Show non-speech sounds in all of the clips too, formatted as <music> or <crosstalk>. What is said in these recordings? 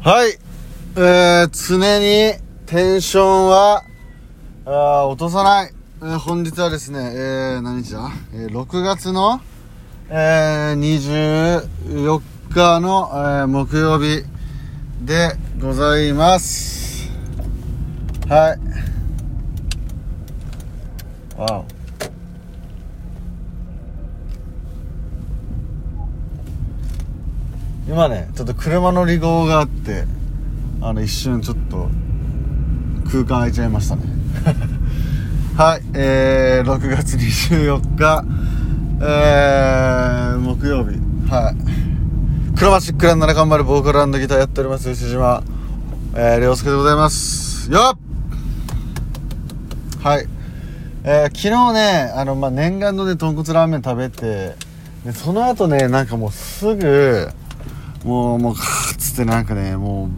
はい。えー、常にテンションは、あー落とさない。えー本日はですね、えー、何日だ？えー、6月の、えー、24日の、えー木曜日でございます。はい。わお。今ね、ちょっと車の離合があって、あの、一瞬ちょっと、空間空いちゃいましたね。<laughs> はい、えー、6月24日、えー、木曜日、はい。クロマチックランナー頑張るボーカルギターやっております、牛島、えー、良介でございます。よっはい。えー、昨日ね、あの、まあ、念願のね、豚骨ラーメン食べて、で、その後ね、なんかもうすぐ、もう、もう、カッつってなんかね、も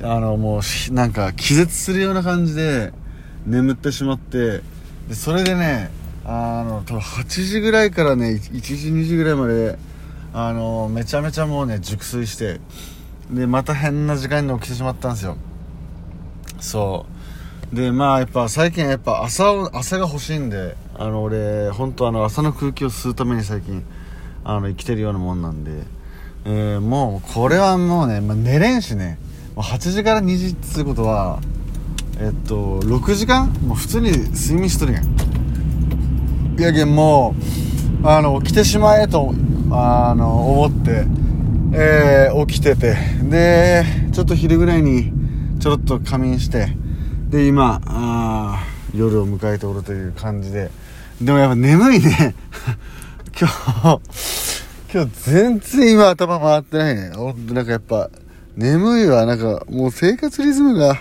う、あの、もう、なんか気絶するような感じで眠ってしまって、で、それでね、あの、多分8時ぐらいからね、1時、2時ぐらいまで、あの、めちゃめちゃもうね、熟睡して、で、また変な時間に起きてしまったんですよ。そう。で、まあやっぱ最近やっぱ朝を、朝が欲しいんで、あの、俺、本当あの、朝の空気を吸うために最近、あの、生きてるようなもんなんで、えーもう、これはもうね、まあ、寝れんしね、もう8時から2時っていうことは、えっと、6時間？もう普通に睡眠しとるやん。いやけんもう、あの、起きてしまえと、あの、思って、えー起きてて、で、ちょっと昼ぐらいに、ちょろっと仮眠して、で、今、あ夜を迎えておるという感じで、でもやっぱ眠いね。<laughs> 今日、今日全然今頭回ってないね。ほんとなんかやっぱ、眠いわ。なんかもう生活リズムが、ち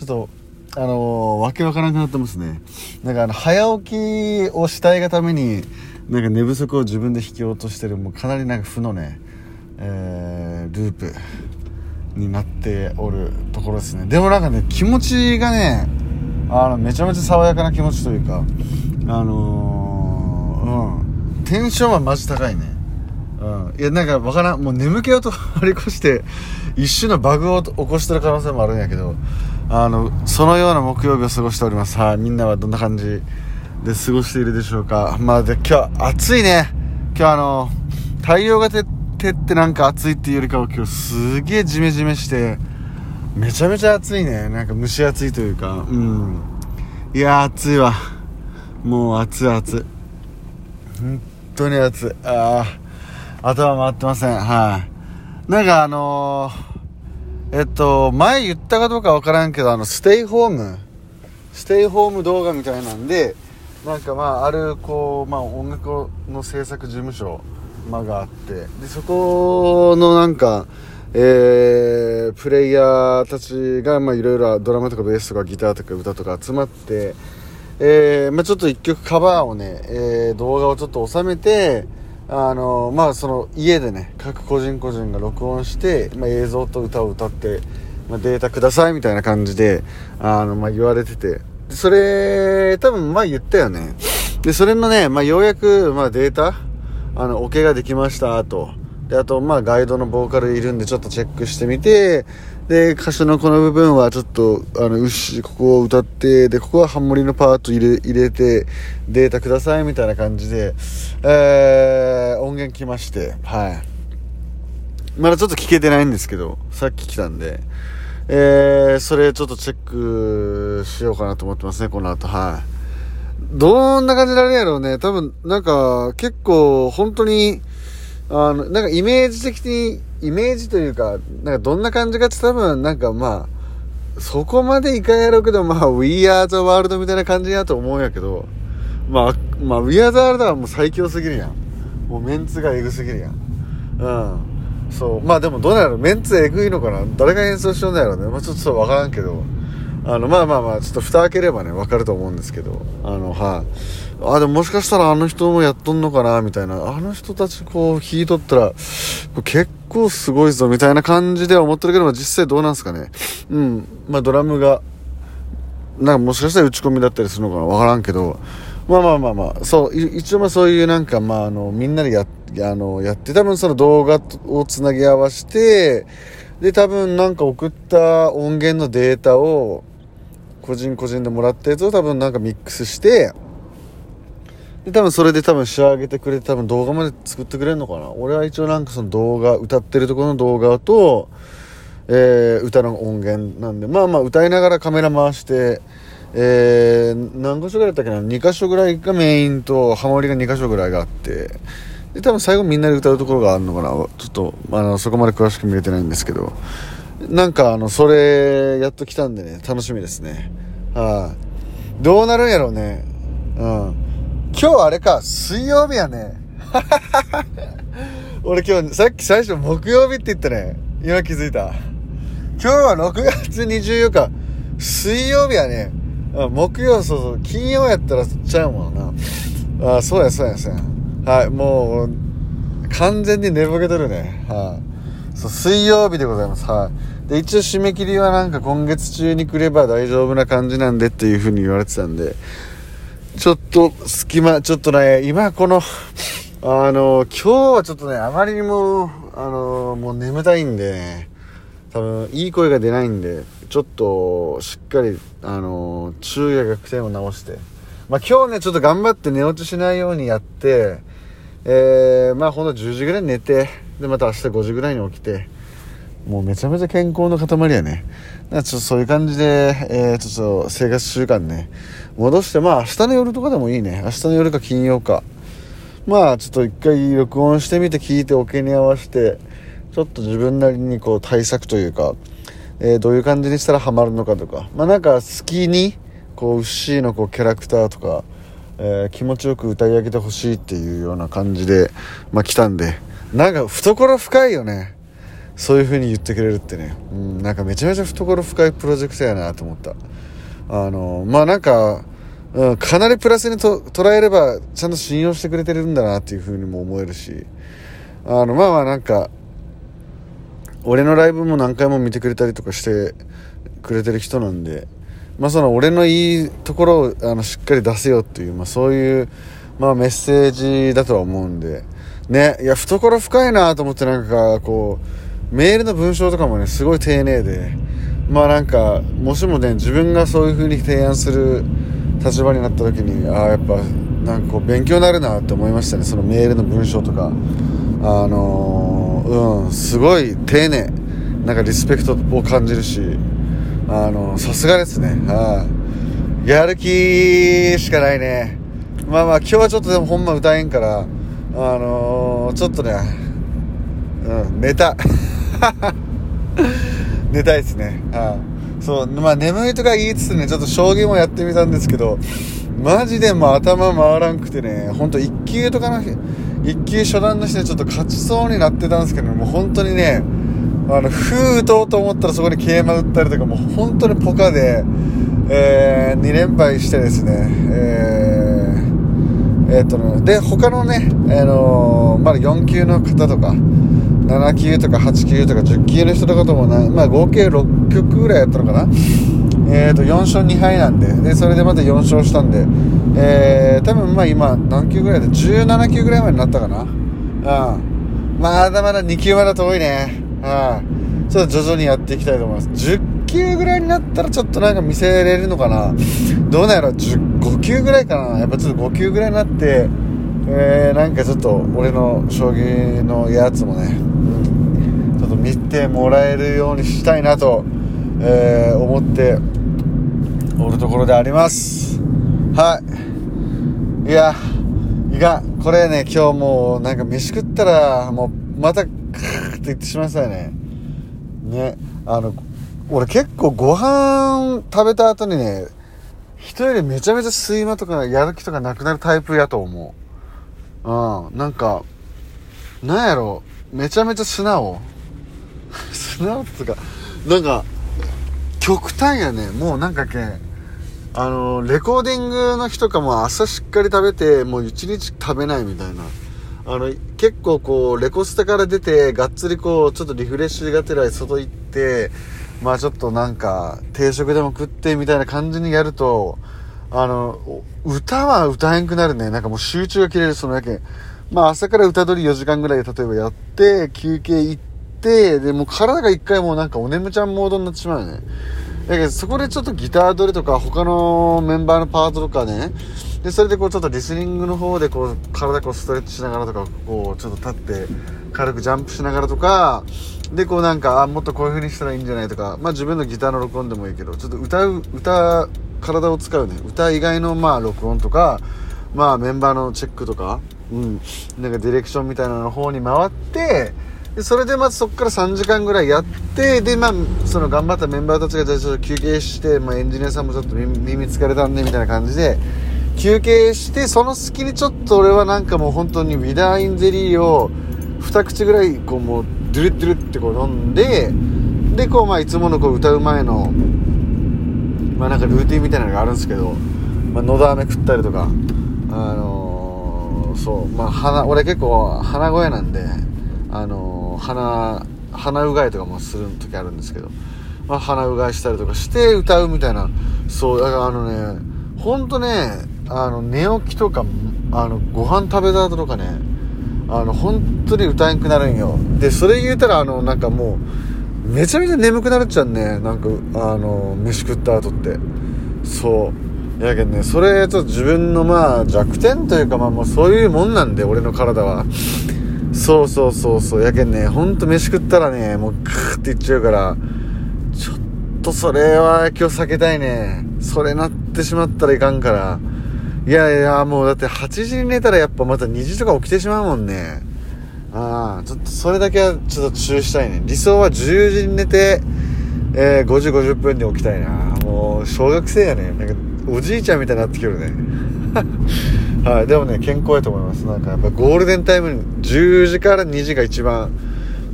ょっと、あのーわけわからなくなってますね。なんかあの、早起きをしたいがために、なんか寝不足を自分で引き落としてる、もうかなりなんか負のね、えー、ループになっておるところですね。でもなんかね、気持ちがね、あの、めちゃめちゃ爽やかな気持ちというか、あのー、うん、テンションはマジ高いね。うん。いや、なんかわからん。もう眠気を通 <laughs> り越して、一瞬のバグを起こしてる可能性もあるんやけど、あの、そのような木曜日を過ごしております。はい。みんなはどんな感じで過ごしているでしょうか。まあ、で、今日、暑いね。今日あの、太陽が照ってなんか暑いっていうよりかは今日すげえジメジメして、めちゃめちゃ暑いね。なんか蒸し暑いというか、うん。いや、暑いわ。もう暑い暑い。本当に暑い。ああ、頭回ってません。はい。なんかあのー、えっと、前言ったかどうかわからんけど、あの、ステイホーム、ステイホーム動画みたいなんで、なんかまあ、ある、こう、まあ、音楽の制作事務所、ま、があって、で、そこのなんか、えー、プレイヤーたちが、まあ、いろいろドラマとかベースとかギターとか歌とか集まって、えー、まあ、ちょっと一曲カバーをね、えー、動画をちょっと収めて、あのまあその家でね各個人個人が録音して、まあ、映像と歌を歌って、まあ、データくださいみたいな感じであの、まあ、言われてて。それ多分まあ言ったよね。でそれのね、まあ、ようやく、まあ、データあのオケができましたと。であとまあガイドのボーカルいるんでちょっとチェックしてみてで歌詞のこの部分はちょっとあの牛ここを歌ってでここはハンモリのパート入れ入れてデータくださいみたいな感じで、えー、音源来ましてはい。まだちょっと聞けてないんですけどさっき来たんで。えー、それちょっとチェックしようかなと思ってますねこの後。はい。どんな感じになるやろうね。多分なんか結構本当にあの、なんかイメージ的に、イメージというか、なんかどんな感じかって多分、なんかまあ、そこまでいかやろうけど、まあ、We Are the World みたいな感じやと思うんやけど、まあ、まあ、We Are the World はもう最強すぎるやん。もうメンツがエグすぎるやん。うん。そう。まあでもどうなのメンツエグいのかな？誰が演奏しようんだろうね。まあちょっとわからんけど。あの、まあまあまあ、ちょっと蓋開ければね、わかると思うんですけど。あの、はい、あ、でももしかしたらあの人もやっとんのかなみたいな。あの人たちこう、弾いとったら、結構すごいぞ、みたいな感じでは思ってるけど、まあ実際どうなんすかね。うん。まあドラムが、なんかもしかしたら打ち込みだったりするのかなわからんけど、まあまあまあまあ、そう、一応まあそういうなんか、まああの、みんなでや、あの、やって、多分その動画をつなぎ合わせて、で多分なんか送った音源のデータを個人個人でもらったやつを多分なんかミックスしてで多分それで多分仕上げてくれて多分動画まで作ってくれるのかな。俺は一応なんかその動画歌ってるところの動画と、えー、歌の音源なんで。まあまあ歌いながらカメラ回してえー、何箇所ぐらいだったっけな？2箇所ぐらいがメインとハモリが2箇所ぐらいがあって。で多分最後みんなで歌うところがあるのかな。ちょっとあのそこまで詳しく見れてないんですけど。なんかあのそれやっと来たんでね楽しみですね。はい、どうなるんやろうね。うん。今日あれか水曜日やね。<laughs> 俺今日さっき最初木曜日って言ったね。今気づいた。今日は6月24日。水曜日やね。木曜そうそう。金曜やったらちゃうもんな。あそうやそうやそうや。はいもう完全に寝ぼけてるね。はい。そう水曜日でございます。はい。で一応締め切りはなんか今月中に来れば大丈夫な感じなんでっていう風に言われてたんでちょっと隙間ちょっとね今このあの今日はちょっとねあまりにもあのもう眠たいんで多分いい声が出ないんでちょっとしっかりあの昼夜逆転を直してまあ今日ねちょっと頑張って寝落ちしないようにやってえー、まあほんと10時ぐらいに寝てでまた明日5時ぐらいに起きてもうめちゃめちゃ健康の塊やね。ちょっとそういう感じで、えー、ちょっと生活習慣ね。戻してまあ明日の夜とかでもいいね。明日の夜か金曜か。まあちょっと一回録音してみて聞いておけに合わせてちょっと自分なりにこう対策というか、えー、どういう感じにしたらハマるのかとか、まあなんか好きに、こう、ウッシーのこうキャラクターとか、えー、気持ちよく歌い上げてほしいっていうような感じで、まあ来たんで、なんか懐深いよね。そういう風に言ってくれるってね。うん、なんかめちゃめちゃ懐深いプロジェクトやなと思った。あの、まあなんか、うん、かなりプラスにと捉えれば、ちゃんと信用してくれてるんだなっていう風にも思えるし、あの、まあまあなんか、俺のライブも何回も見てくれたりとかしてくれてる人なんで、まあその俺のいいところをあのしっかり出せよっていう、まあそういう、まあメッセージだとは思うんで、ね、いや、懐深いなと思ってなんかこう、メールの文章とかもね、すごい丁寧で、まあなんか、もしもね、自分がそういう風に提案する立場になった時に、ああ、やっぱ、なんかこう、勉強になるなって思いましたね、そのメールの文章とか。あのーうんすごい丁寧。なんかリスペクトを感じるし。あのさすがですね。はいやる気しかないね。まあまあ今日はちょっとでもほんま歌えんからあのー、ちょっとねうん寝た。<laughs> 寝たいですね。はいそうまあ眠いとか言いつつねちょっと将棋もやってみたんですけどマジでもう頭回らんくてねほんと1級とかの1級初段の人でちょっと勝ちそうになってたんですけどもう本当にねあの封打とうと思ったらそこに桂馬打ったりとかもう本当にポカで、えー、2連敗してですねえー、えー、っとで他のね、あのー、まだ4級の方とか7級とか8級とか10級の人とかともな、まあ、合計6曲ぐらいやったのかな。えー、と4勝2敗なんで。でそれでまた4勝したんで、えー、多分まあ今何球ぐらいで17球ぐらいまでになったかな。うんまだまだ2球まだ遠いね。うんちょっと徐々にやっていきたいと思います。10球ぐらいになったらちょっとなんか見せれるのかな。どうなんやろ？5球ぐらいかな。やっぱちょっと5球ぐらいになってえー、なんかちょっと俺の将棋のやつもね、うん、ちょっと見てもらえるようにしたいなと、えー、思っておるところであります。はい。いやいかこれね今日もうなんか飯食ったらもうまたクーって言ってしまいましたよね。ねあの俺結構ご飯食べた後にね人よりめちゃめちゃ睡魔とかやる気とかなくなるタイプやと思ううん。なんかなんやろ。めちゃめちゃ素直。<laughs> 素直っつうかなんか極端やね。もうなんかけあのレコーディングの日とかも朝しっかり食べてもう一日食べないみたいな。あの結構こうレコスタから出てがっつりこうちょっとリフレッシュがてらい外行ってまあちょっとなんか定食でも食ってみたいな感じにやるとあの歌は歌えんくなるね。なんかもう集中が切れるそのやけ。まあ朝から歌取り4時間ぐらい例えばやって休憩行って、で、もう体が一回もうなんかお眠ちゃんモードになってしまうよね。だけどそこでちょっとギター取りとか他のメンバーのパートとかね、で、それでこうちょっとリスニングの方でこう体こうストレッチしながらとか、こうちょっと立って軽くジャンプしながらとか、で、こうなんか、あ、もっとこういう風にしたらいいんじゃないとか、まあ自分のギターの録音でもいいけど、ちょっと歌う、歌、体を使うね、歌以外のまあ録音とか、まあメンバーのチェックとか、うん、なんかディレクションみたいなの方に回って、でそれでまずそこから3時間ぐらいやってでまあその頑張ったメンバーたちがじゃあちょっと休憩して、まあ、エンジニアさんもちょっと耳疲れたんでみたいな感じで休憩してその隙にちょっと俺はなんかもう本当にウィダーインゼリーを2口ぐらいこうもうドゥルッドゥルってこう飲んででこうまあいつものこう歌う前のまあなんかルーティンみたいなのがあるんですけど、まあ、のど飴食ったりとかあのー、そうまあ鼻俺結構鼻声なんであの鼻鼻うがいとかもする時あるんですけど、まあ、鼻うがいしたりとかして歌うみたいなそうだからあのねほんとねあの寝起きとかあのご飯食べた後とかねあの本当に歌えんくなるんよ。でそれ言うたらあのなんかもうめちゃめちゃ眠くなるっちゃうね。なんかあの飯食った後って。そう。やけんねそれちょっと自分のまあ弱点というかまあもうそういうもんなんで俺の体は。そうそうそうそう。やけんねほんと飯食ったらねもうグーっていっちゃうから。ちょっとそれは今日避けたいね。それなってしまったらいかんから。いやいやもうだって8時に寝たらやっぱまた2時とか起きてしまうもんね。ああちょっとそれだけはちょっと注意したいね理想は10時に寝てえー、5時50分に起きたいなもう小学生やねなんかおじいちゃんみたいになってきるね <laughs> はい、でもね、健康やと思います。なんかやっぱゴールデンタイムに10時から2時が一番、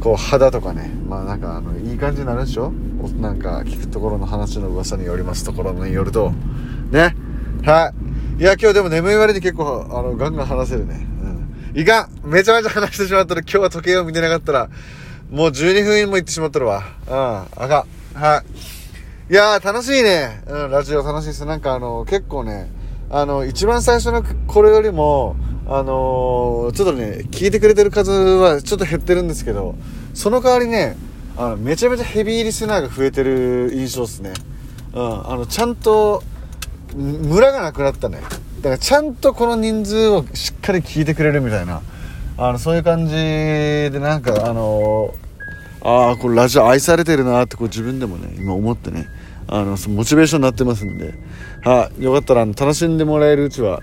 こう肌とかね、まあなんかあの、いい感じになるでしょ？なんか聞くところの話の噂によりますところによると。ね。はい。いや、今日でも眠い割に結構、あの、ガンガン話せるね。いかんめちゃめちゃ話してしまったら、今日は時計を見てなかったら、もう12分も行ってしまったるわ。うん。あかん。はい。いやー、楽しいね。うん、ラジオ楽しいです。なんかあの、結構ね、あの、一番最初のこれよりも、あのー、ちょっとね、聞いてくれてる数はちょっと減ってるんですけど、その代わりね、あの、めちゃめちゃヘビーリスナーが増えてる印象ですね。うん、あの、ちゃんと、ムラがなくなったね。からちゃんとこの人数をしっかり聞いてくれるみたいな、あの、そういう感じでなんか、あの、ああ、これラジオ愛されてるなってこう自分でもね、今思ってね、あの、モチベーションになってますんで、はい、よかったら、あの、楽しんでもらえるうちは、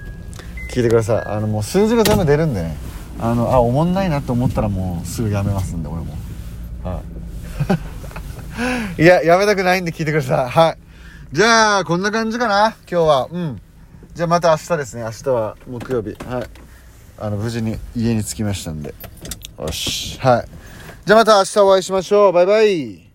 聞いてください。あの、もう数字が全部出るんでね、あの、あ、おもんないなって思ったらもうすぐやめますんで、俺も。はい。<laughs> いや、やめたくないんで聞いてください。はい。じゃあ、こんな感じかな、今日は。うん。じゃあまた明日ですね。明日は木曜日。はい。あの、無事に家に着きましたんで。よし。はい。じゃあまた明日お会いしましょう。バイバイ。